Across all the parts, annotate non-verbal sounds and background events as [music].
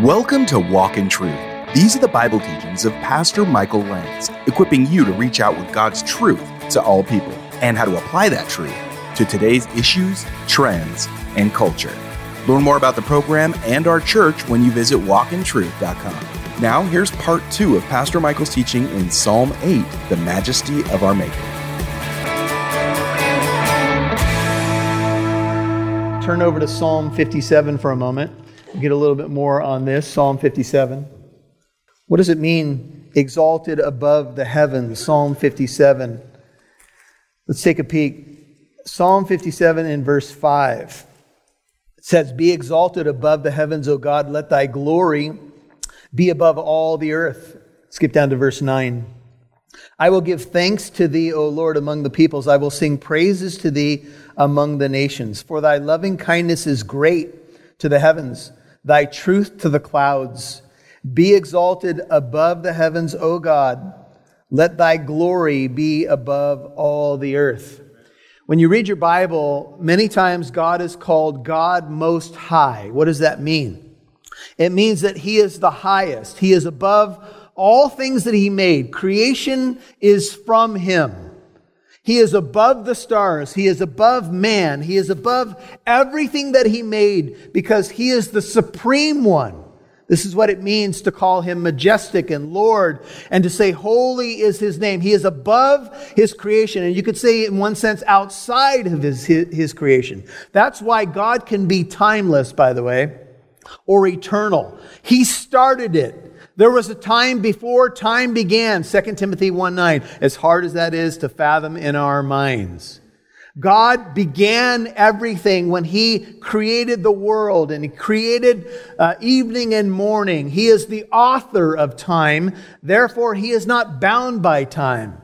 Welcome to Walk in Truth. These are the Bible teachings of Pastor Michael Lance, equipping you to reach out with God's truth to all people and how to apply that truth to today's issues, trends, and culture. Learn more about the program and our church when you visit walkintruth.com. Now, here's part two of Pastor Michael's teaching in Psalm 8, The Majesty of Our Maker. Turn over to Psalm 57 for a moment get a little bit more on this. Psalm 57. What does it mean, exalted above the heavens? Psalm 57. Let's take a peek. Psalm 57 in verse 5. It says, Be exalted above the heavens, O God, let thy glory be above all the earth. Skip down to verse 9. I will give thanks to thee, O Lord, among the peoples. I will sing praises to thee among the nations. For thy loving kindness is great to the heavens thy truth to the clouds. Be exalted above the heavens, O God. Let thy glory be above all the earth. When you read your Bible, many times God is called God Most High. What does that mean? It means that He is the highest. He is above all things that He made. Creation is from Him. He is above the stars. He is above man. He is above everything that he made because he is the supreme one. This is what it means to call him majestic and Lord and to say holy is his name. He is above his creation. And you could say in one sense outside of his, his, creation. That's why God can be timeless, by the way, or eternal. He started it. There was a time before time began, 2 Timothy 1 9, as hard as that is to fathom in our minds. God began everything when He created the world and He created uh, evening and morning. He is the author of time. Therefore, He is not bound by time.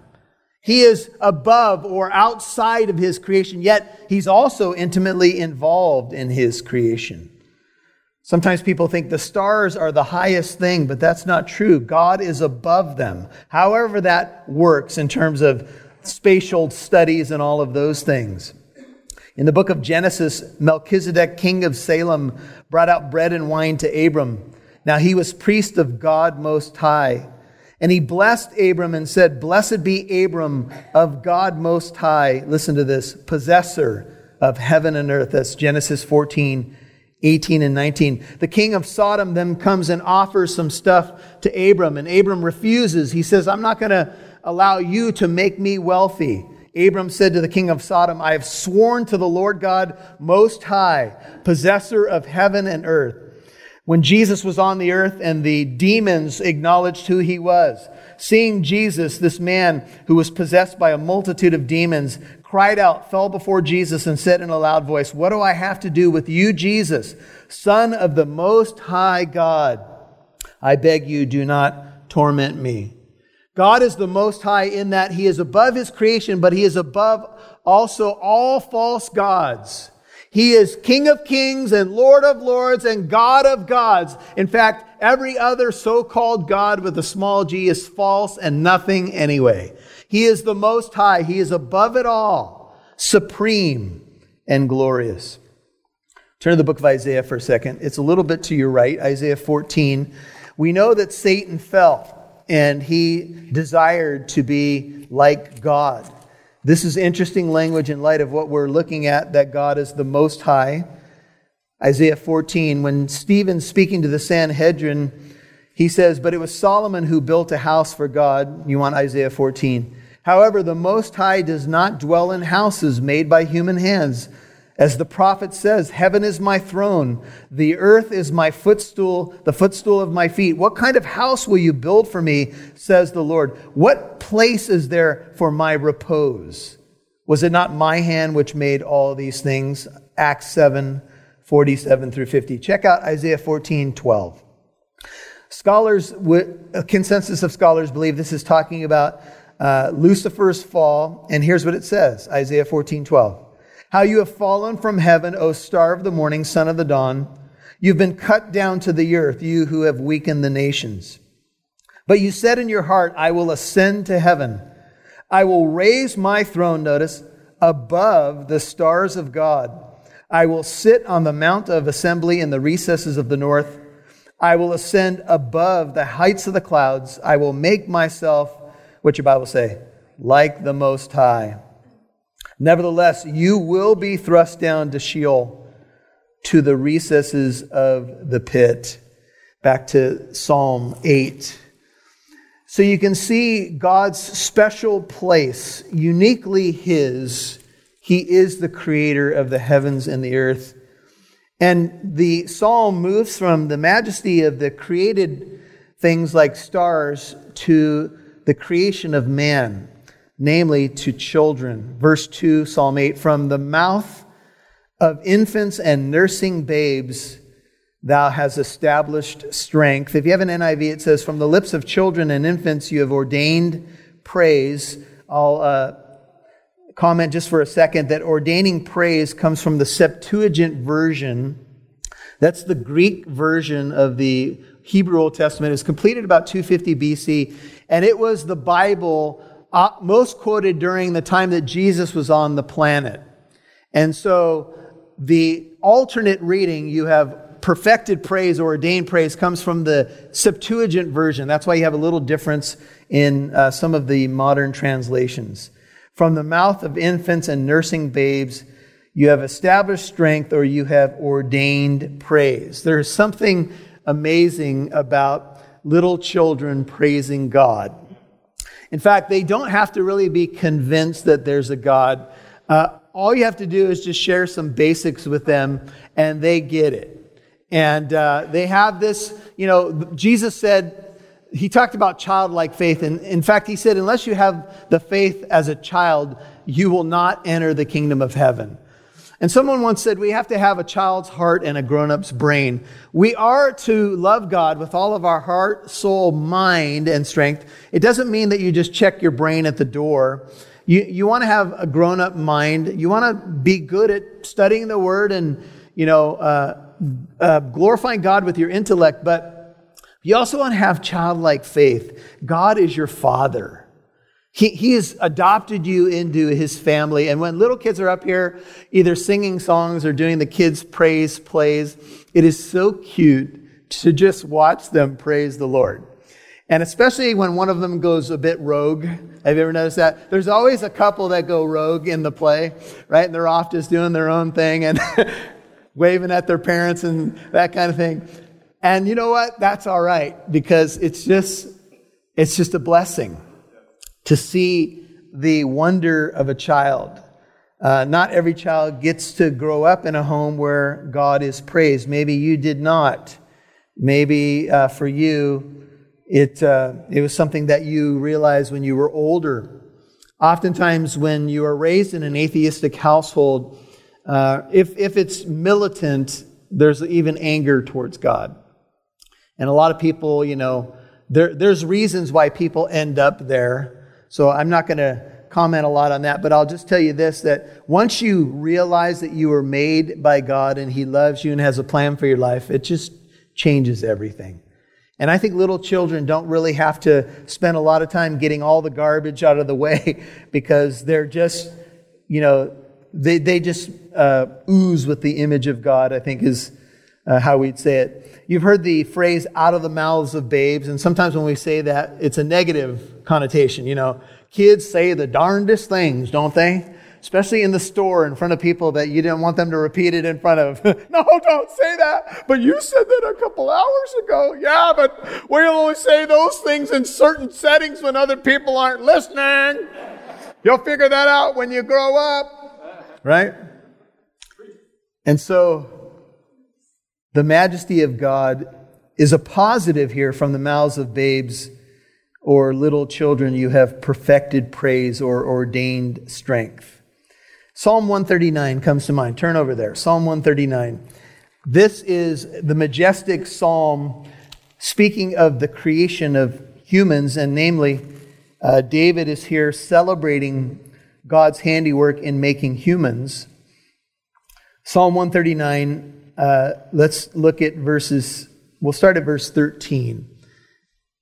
He is above or outside of His creation, yet He's also intimately involved in His creation. Sometimes people think the stars are the highest thing, but that's not true. God is above them. However, that works in terms of spatial studies and all of those things. In the book of Genesis, Melchizedek, king of Salem, brought out bread and wine to Abram. Now he was priest of God Most High. And he blessed Abram and said, Blessed be Abram of God Most High. Listen to this, possessor of heaven and earth. That's Genesis 14 18 and 19. The king of Sodom then comes and offers some stuff to Abram, and Abram refuses. He says, I'm not going to allow you to make me wealthy. Abram said to the king of Sodom, I have sworn to the Lord God Most High, possessor of heaven and earth. When Jesus was on the earth and the demons acknowledged who he was, seeing Jesus, this man who was possessed by a multitude of demons, cried out, fell before Jesus, and said in a loud voice, What do I have to do with you, Jesus, Son of the Most High God? I beg you, do not torment me. God is the Most High in that He is above His creation, but He is above also all false gods. He is King of kings and Lord of lords and God of gods. In fact, every other so-called God with a small g is false and nothing anyway. He is the most high. He is above it all, supreme and glorious. Turn to the book of Isaiah for a second. It's a little bit to your right, Isaiah 14. We know that Satan fell and he desired to be like God. This is interesting language in light of what we're looking at that God is the most high. Isaiah 14, when Stephen's speaking to the Sanhedrin, he says, But it was Solomon who built a house for God. You want Isaiah 14. However, the Most High does not dwell in houses made by human hands. As the prophet says, Heaven is my throne, the earth is my footstool, the footstool of my feet. What kind of house will you build for me, says the Lord? What place is there for my repose? Was it not my hand which made all these things? Acts 7, 47 through 50. Check out Isaiah 14, 12. Scholars, a consensus of scholars believe this is talking about uh, Lucifer's fall, and here's what it says Isaiah 14 12. How you have fallen from heaven, O star of the morning, son of the dawn. You've been cut down to the earth, you who have weakened the nations. But you said in your heart, I will ascend to heaven. I will raise my throne, notice, above the stars of God. I will sit on the mount of assembly in the recesses of the north. I will ascend above the heights of the clouds. I will make myself, what your Bible say, like the Most High. Nevertheless, you will be thrust down to Sheol, to the recesses of the pit. Back to Psalm 8. So you can see God's special place, uniquely His. He is the creator of the heavens and the earth. And the psalm moves from the majesty of the created things like stars to the creation of man, namely to children. Verse 2, Psalm 8 From the mouth of infants and nursing babes, thou hast established strength. If you have an NIV, it says, From the lips of children and infants you have ordained praise. I'll uh, comment just for a second that ordaining praise comes from the Septuagint version. That's the Greek version of the Hebrew Old Testament. It was completed about 250 BC, and it was the Bible uh, most quoted during the time that Jesus was on the planet. And so the alternate reading, you have perfected praise or ordained praise, comes from the Septuagint version. That's why you have a little difference in uh, some of the modern translations. From the mouth of infants and nursing babes, you have established strength or you have ordained praise. There's something amazing about little children praising God. In fact, they don't have to really be convinced that there's a God. Uh, all you have to do is just share some basics with them, and they get it. And uh, they have this, you know, Jesus said, he talked about childlike faith. And in fact, he said, unless you have the faith as a child, you will not enter the kingdom of heaven. And someone once said, we have to have a child's heart and a grown up's brain. We are to love God with all of our heart, soul, mind, and strength. It doesn't mean that you just check your brain at the door. You, you want to have a grown up mind. You want to be good at studying the word and, you know, uh, uh, glorifying God with your intellect. But you also want to have childlike faith. God is your father. He, he has adopted you into his family. And when little kids are up here, either singing songs or doing the kids' praise plays, it is so cute to just watch them praise the Lord. And especially when one of them goes a bit rogue. Have you ever noticed that? There's always a couple that go rogue in the play, right? And they're off just doing their own thing and [laughs] waving at their parents and that kind of thing. And you know what? That's all right because it's just it's just a blessing to see the wonder of a child. Uh, not every child gets to grow up in a home where God is praised. Maybe you did not. Maybe uh, for you, it, uh, it was something that you realized when you were older. Oftentimes, when you are raised in an atheistic household, uh, if, if it's militant, there's even anger towards God. And a lot of people, you know, there, there's reasons why people end up there. So I'm not going to comment a lot on that, but I'll just tell you this that once you realize that you were made by God and He loves you and has a plan for your life, it just changes everything. And I think little children don't really have to spend a lot of time getting all the garbage out of the way [laughs] because they're just, you know, they, they just uh, ooze with the image of God, I think is uh, how we'd say it. You've heard the phrase out of the mouths of babes, and sometimes when we say that, it's a negative connotation. You know, kids say the darndest things, don't they? Especially in the store in front of people that you didn't want them to repeat it in front of. [laughs] no, don't say that. But you said that a couple hours ago. Yeah, but we'll only say those things in certain settings when other people aren't listening. You'll figure that out when you grow up. Right? And so the majesty of God is a positive here from the mouths of babes or little children. You have perfected praise or ordained strength. Psalm 139 comes to mind. Turn over there. Psalm 139. This is the majestic psalm speaking of the creation of humans, and namely, uh, David is here celebrating God's handiwork in making humans. Psalm 139 uh, let's look at verses, we'll start at verse 13.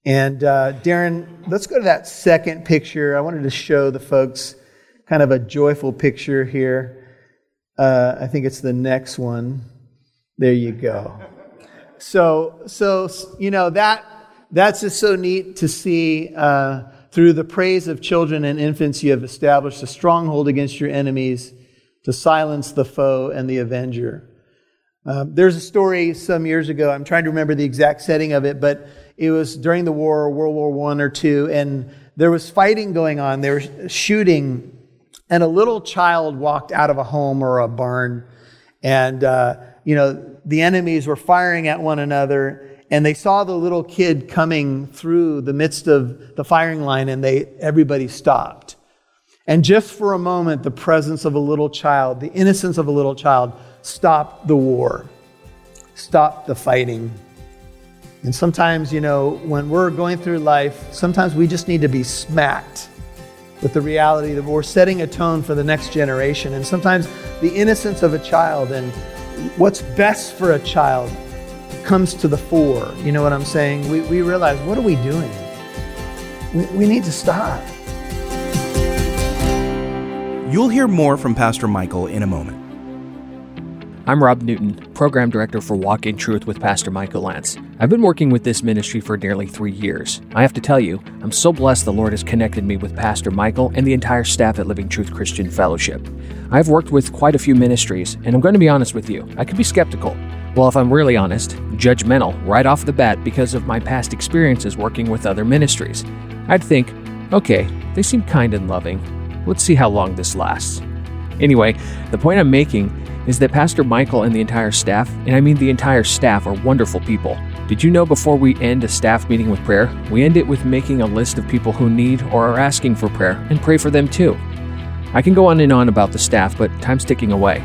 And uh, Darren, let's go to that second picture. I wanted to show the folks kind of a joyful picture here. Uh, I think it's the next one. There you go. so, so you know that that's just so neat to see. Uh, through the praise of children and infants, you have established a stronghold against your enemies to silence the foe and the avenger. Uh, there's a story some years ago. I'm trying to remember the exact setting of it, but it was during the war, World War One or two, and there was fighting going on. They were shooting, and a little child walked out of a home or a barn, and uh, you know the enemies were firing at one another, and they saw the little kid coming through the midst of the firing line, and they everybody stopped. And just for a moment, the presence of a little child, the innocence of a little child, stopped the war, stop the fighting. And sometimes, you know, when we're going through life, sometimes we just need to be smacked with the reality that we're setting a tone for the next generation. And sometimes the innocence of a child and what's best for a child comes to the fore. You know what I'm saying? We, we realize, what are we doing? We, we need to stop. You'll hear more from Pastor Michael in a moment. I'm Rob Newton, Program Director for Walk in Truth with Pastor Michael Lance. I've been working with this ministry for nearly three years. I have to tell you, I'm so blessed the Lord has connected me with Pastor Michael and the entire staff at Living Truth Christian Fellowship. I've worked with quite a few ministries, and I'm going to be honest with you, I could be skeptical. Well, if I'm really honest, judgmental right off the bat because of my past experiences working with other ministries. I'd think, okay, they seem kind and loving. Let's see how long this lasts. Anyway, the point I'm making is that Pastor Michael and the entire staff, and I mean the entire staff, are wonderful people. Did you know before we end a staff meeting with prayer, we end it with making a list of people who need or are asking for prayer and pray for them too? I can go on and on about the staff, but time's ticking away.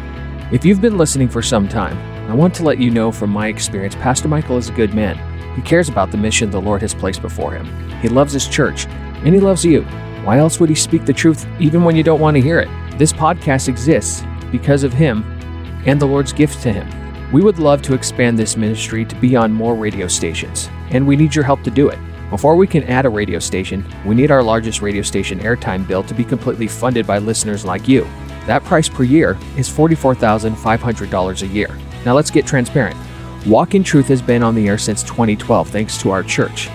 If you've been listening for some time, I want to let you know from my experience, Pastor Michael is a good man. He cares about the mission the Lord has placed before him. He loves his church, and he loves you. Why else would he speak the truth even when you don't want to hear it? This podcast exists because of him and the Lord's gift to him. We would love to expand this ministry to be on more radio stations, and we need your help to do it. Before we can add a radio station, we need our largest radio station airtime bill to be completely funded by listeners like you. That price per year is $44,500 a year. Now let's get transparent. Walk in Truth has been on the air since 2012 thanks to our church.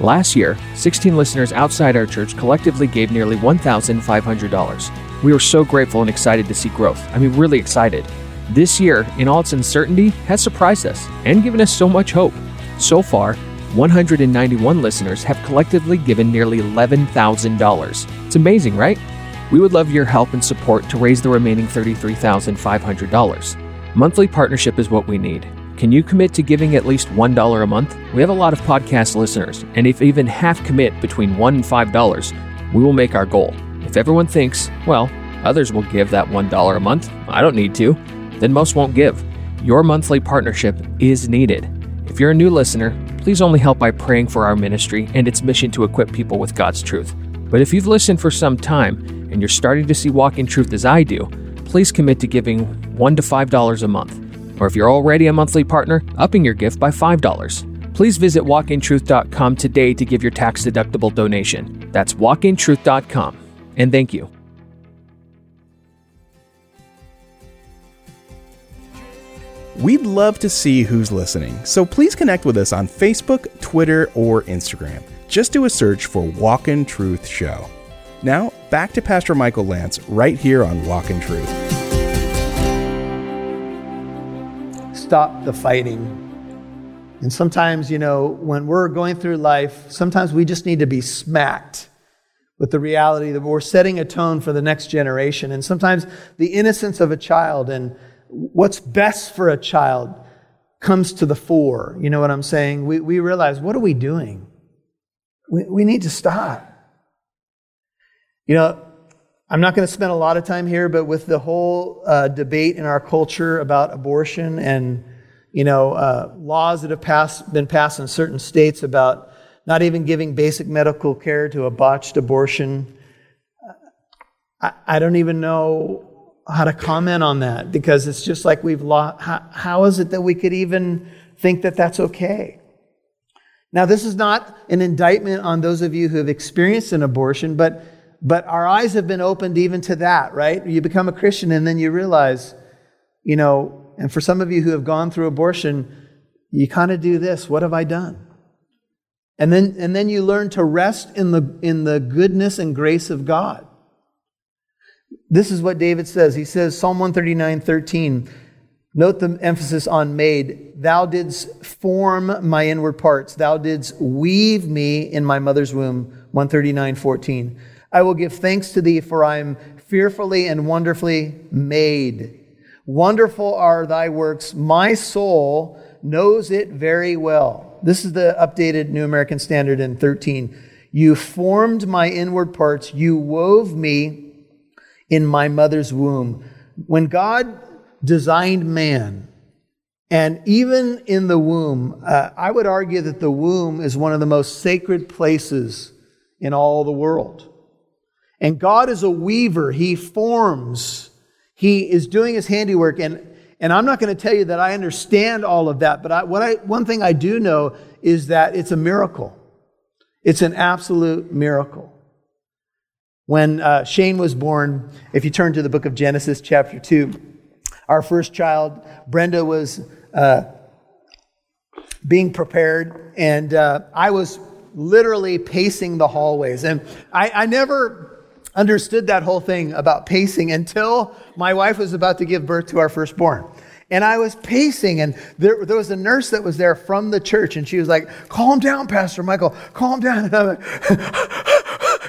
Last year, 16 listeners outside our church collectively gave nearly $1,500. We were so grateful and excited to see growth. I mean, really excited. This year, in all its uncertainty, has surprised us and given us so much hope. So far, 191 listeners have collectively given nearly $11,000. It's amazing, right? We would love your help and support to raise the remaining $33,500. Monthly partnership is what we need. Can you commit to giving at least $1 a month? We have a lot of podcast listeners, and if even half commit between $1 and $5, we will make our goal. If everyone thinks, well, others will give that $1 a month, I don't need to, then most won't give. Your monthly partnership is needed. If you're a new listener, please only help by praying for our ministry and its mission to equip people with God's truth. But if you've listened for some time and you're starting to see walk in truth as I do, please commit to giving $1 to $5 a month. Or if you're already a monthly partner, upping your gift by $5. Please visit walkintruth.com today to give your tax deductible donation. That's walkintruth.com. And thank you. We'd love to see who's listening, so please connect with us on Facebook, Twitter, or Instagram. Just do a search for Walk in Truth Show. Now, back to Pastor Michael Lance right here on Walk in Truth. Stop the fighting. And sometimes, you know, when we're going through life, sometimes we just need to be smacked with the reality that we're setting a tone for the next generation. And sometimes the innocence of a child and what's best for a child comes to the fore. You know what I'm saying? We, we realize, what are we doing? We, we need to stop. You know, I'm not going to spend a lot of time here, but with the whole uh, debate in our culture about abortion and, you know, uh, laws that have passed, been passed in certain states about not even giving basic medical care to a botched abortion, I, I don't even know how to comment on that because it's just like we've lost. How, how is it that we could even think that that's okay? Now, this is not an indictment on those of you who have experienced an abortion, but, but our eyes have been opened even to that, right? You become a Christian and then you realize, you know, and for some of you who have gone through abortion, you kind of do this. What have I done? And then, and then you learn to rest in the, in the goodness and grace of God. This is what David says. He says, Psalm 139, 13. Note the emphasis on made. Thou didst form my inward parts. Thou didst weave me in my mother's womb. 139, 14. I will give thanks to thee, for I am fearfully and wonderfully made. Wonderful are thy works. My soul knows it very well. This is the updated New American Standard in 13. You formed my inward parts. You wove me in my mother's womb. When God designed man, and even in the womb, uh, I would argue that the womb is one of the most sacred places in all the world. And God is a weaver. He forms. He is doing his handiwork. And, and I'm not going to tell you that I understand all of that, but I, what I, one thing I do know is that it's a miracle. It's an absolute miracle. When uh, Shane was born, if you turn to the book of Genesis, chapter 2, our first child, Brenda, was uh, being prepared, and uh, I was literally pacing the hallways. And I, I never understood that whole thing about pacing until my wife was about to give birth to our firstborn. And I was pacing, and there, there was a nurse that was there from the church, and she was like, Calm down, Pastor Michael, calm down. [laughs]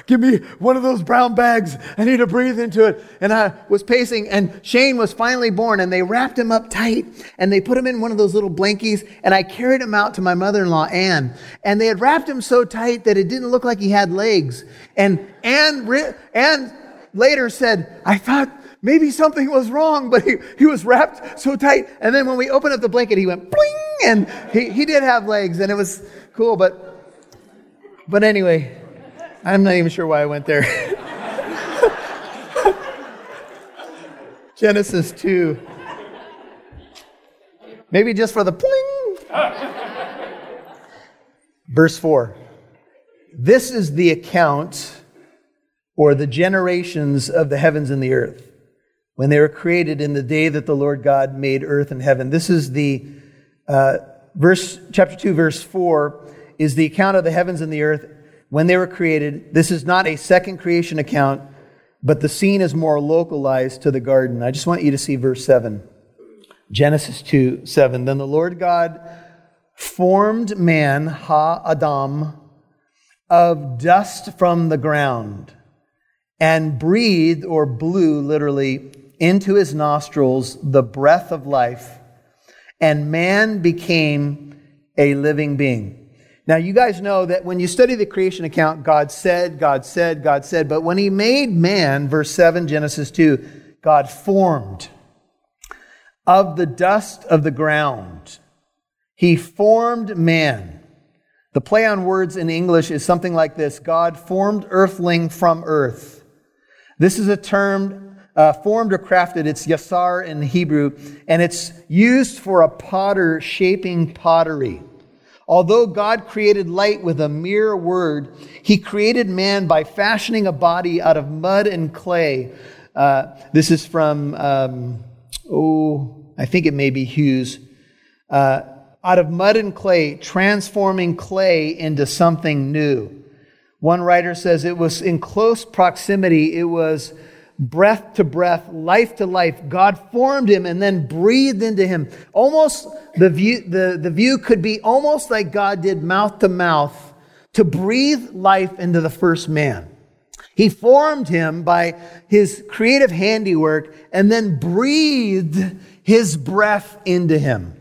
Give me one of those brown bags. I need to breathe into it. And I was pacing, and Shane was finally born, and they wrapped him up tight, and they put him in one of those little blankies, and I carried him out to my mother in law, Anne. And they had wrapped him so tight that it didn't look like he had legs. And Anne, Anne later said, I thought maybe something was wrong, but he, he was wrapped so tight. And then when we opened up the blanket, he went bling, and he, he did have legs, and it was cool. But, but anyway, I'm not even sure why I went there. Genesis 2. Maybe just for the pling. Verse 4. This is the account or the generations of the heavens and the earth when they were created in the day that the Lord God made earth and heaven. This is the uh, verse, chapter 2, verse 4 is the account of the heavens and the earth when they were created. This is not a second creation account, but the scene is more localized to the garden. I just want you to see verse 7. Genesis 2 7. Then the Lord God formed man, Ha Adam, of dust from the ground, and breathed, or blew literally, into his nostrils the breath of life, and man became a living being. Now, you guys know that when you study the creation account, God said, God said, God said, but when He made man, verse 7, Genesis 2, God formed of the dust of the ground. He formed man. The play on words in English is something like this God formed earthling from earth. This is a term uh, formed or crafted. It's yasar in Hebrew, and it's used for a potter shaping pottery. Although God created light with a mere word, he created man by fashioning a body out of mud and clay. Uh, this is from, um, oh, I think it may be Hughes. Uh, out of mud and clay, transforming clay into something new. One writer says it was in close proximity, it was breath to breath, life to life. God formed him and then breathed into him. Almost the view, the, the view could be almost like God did mouth to mouth to breathe life into the first man. He formed him by his creative handiwork and then breathed his breath into him.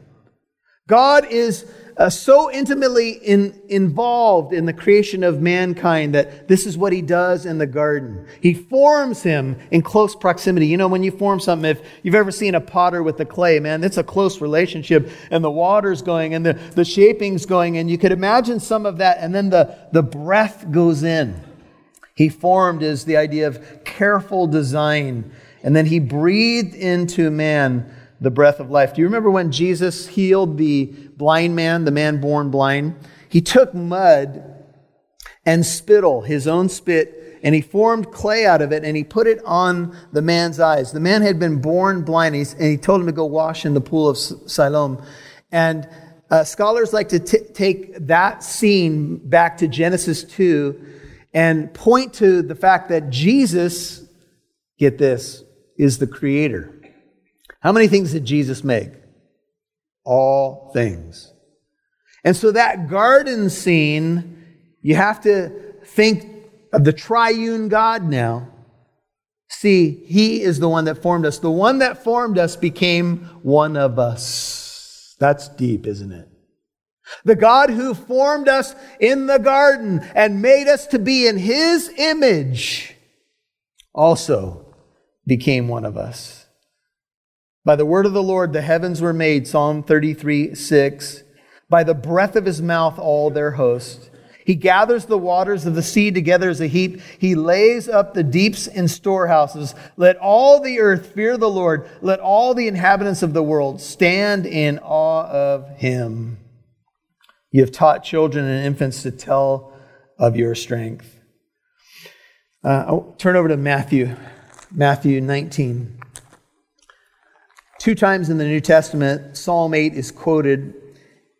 God is uh, so intimately in, involved in the creation of mankind that this is what he does in the garden. He forms him in close proximity. You know, when you form something, if you've ever seen a potter with the clay, man, it's a close relationship, and the water's going, and the, the shaping's going, and you could imagine some of that, and then the, the breath goes in. He formed is the idea of careful design, and then he breathed into man the breath of life. Do you remember when Jesus healed the blind man, the man born blind? He took mud and spittle, his own spit, and he formed clay out of it and he put it on the man's eyes. The man had been born blind and he told him to go wash in the pool of Siloam. And uh, scholars like to t- take that scene back to Genesis 2 and point to the fact that Jesus, get this, is the creator. How many things did Jesus make? All things. And so that garden scene, you have to think of the triune God now. See, He is the one that formed us. The one that formed us became one of us. That's deep, isn't it? The God who formed us in the garden and made us to be in His image also became one of us. By the word of the Lord, the heavens were made, Psalm 33 6. By the breath of His mouth, all their host. He gathers the waters of the sea together as a heap. He lays up the deeps in storehouses. Let all the earth fear the Lord. Let all the inhabitants of the world stand in awe of him. You have taught children and infants to tell of your strength. Uh, I'll turn over to Matthew, Matthew 19. Two times in the New Testament, Psalm 8 is quoted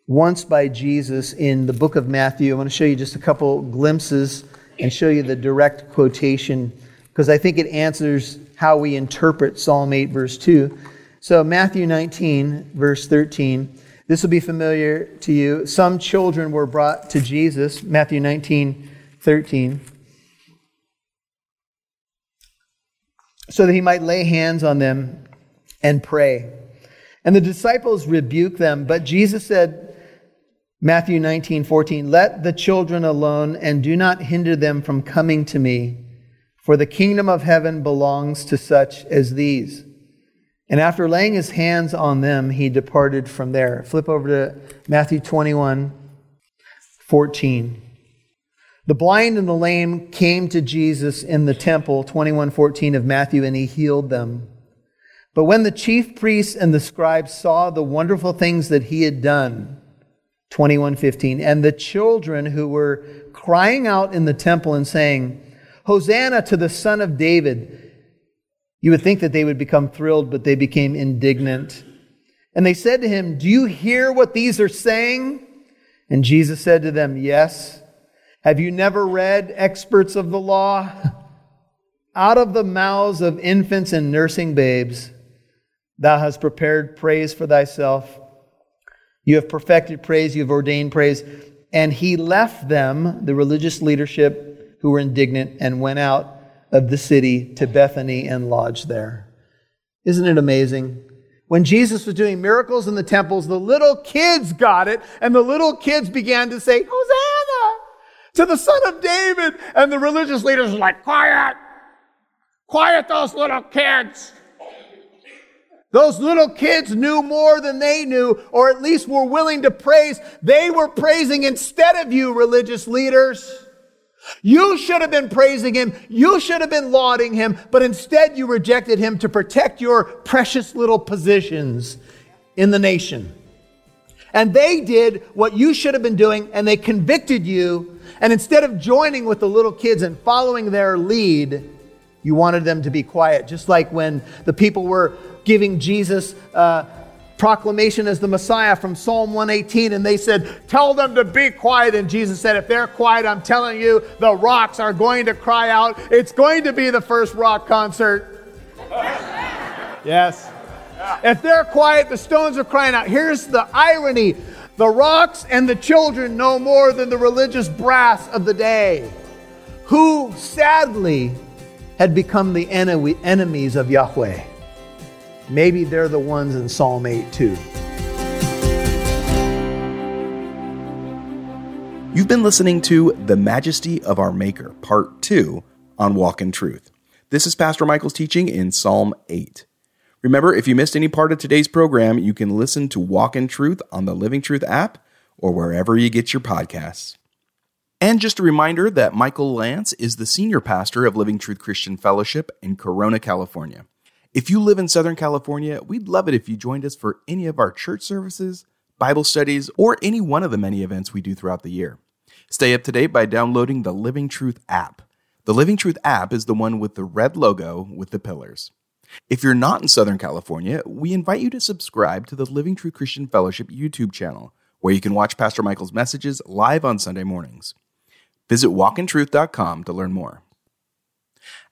once by Jesus in the book of Matthew. I want to show you just a couple glimpses and show you the direct quotation because I think it answers how we interpret Psalm 8, verse 2. So, Matthew 19, verse 13. This will be familiar to you. Some children were brought to Jesus, Matthew 19, 13, so that he might lay hands on them and pray. And the disciples rebuked them, but Jesus said, Matthew 19, 14, let the children alone and do not hinder them from coming to me, for the kingdom of heaven belongs to such as these. And after laying his hands on them, he departed from there. Flip over to Matthew 21, 14. The blind and the lame came to Jesus in the temple, 21:14 of Matthew, and he healed them. But when the chief priests and the scribes saw the wonderful things that he had done, 21:15 and the children who were crying out in the temple and saying hosanna to the son of david you would think that they would become thrilled but they became indignant. And they said to him do you hear what these are saying? And jesus said to them yes. Have you never read experts of the law? [laughs] Out of the mouths of infants and nursing babes thou hast prepared praise for thyself you have perfected praise, you have ordained praise. And he left them, the religious leadership who were indignant, and went out of the city to Bethany and lodged there. Isn't it amazing? When Jesus was doing miracles in the temples, the little kids got it, and the little kids began to say, Hosanna to the Son of David. And the religious leaders were like, Quiet! Quiet those little kids! Those little kids knew more than they knew, or at least were willing to praise. They were praising instead of you, religious leaders. You should have been praising him. You should have been lauding him, but instead you rejected him to protect your precious little positions in the nation. And they did what you should have been doing, and they convicted you. And instead of joining with the little kids and following their lead, you wanted them to be quiet, just like when the people were giving Jesus uh, proclamation as the Messiah from Psalm 118, and they said, Tell them to be quiet. And Jesus said, If they're quiet, I'm telling you, the rocks are going to cry out. It's going to be the first rock concert. [laughs] yes. If they're quiet, the stones are crying out. Here's the irony the rocks and the children know more than the religious brass of the day, who sadly had become the enemies of Yahweh. Maybe they're the ones in Psalm 8 too. You've been listening to The Majesty of Our Maker, Part 2 on Walk in Truth. This is Pastor Michael's teaching in Psalm 8. Remember, if you missed any part of today's program, you can listen to Walk in Truth on the Living Truth app or wherever you get your podcasts. And just a reminder that Michael Lance is the senior pastor of Living Truth Christian Fellowship in Corona, California. If you live in Southern California, we'd love it if you joined us for any of our church services, Bible studies, or any one of the many events we do throughout the year. Stay up to date by downloading the Living Truth app. The Living Truth app is the one with the red logo with the pillars. If you're not in Southern California, we invite you to subscribe to the Living Truth Christian Fellowship YouTube channel, where you can watch Pastor Michael's messages live on Sunday mornings. Visit walkintruth.com to learn more.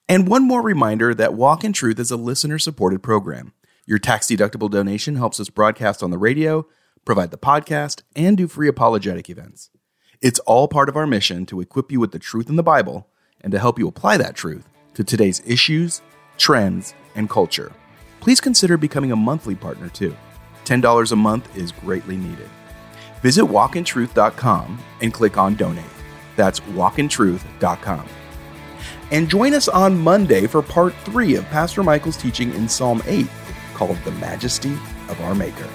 And one more reminder that Walk in Truth is a listener supported program. Your tax deductible donation helps us broadcast on the radio, provide the podcast, and do free apologetic events. It's all part of our mission to equip you with the truth in the Bible and to help you apply that truth to today's issues, trends, and culture. Please consider becoming a monthly partner too. $10 a month is greatly needed. Visit walkintruth.com and click on donate. That's walkintruth.com. And join us on Monday for part three of Pastor Michael's teaching in Psalm 8 called The Majesty of Our Maker.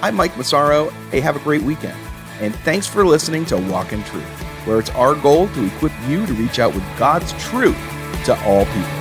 I'm Mike Massaro. Hey, have a great weekend. And thanks for listening to Walk in Truth, where it's our goal to equip you to reach out with God's truth to all people.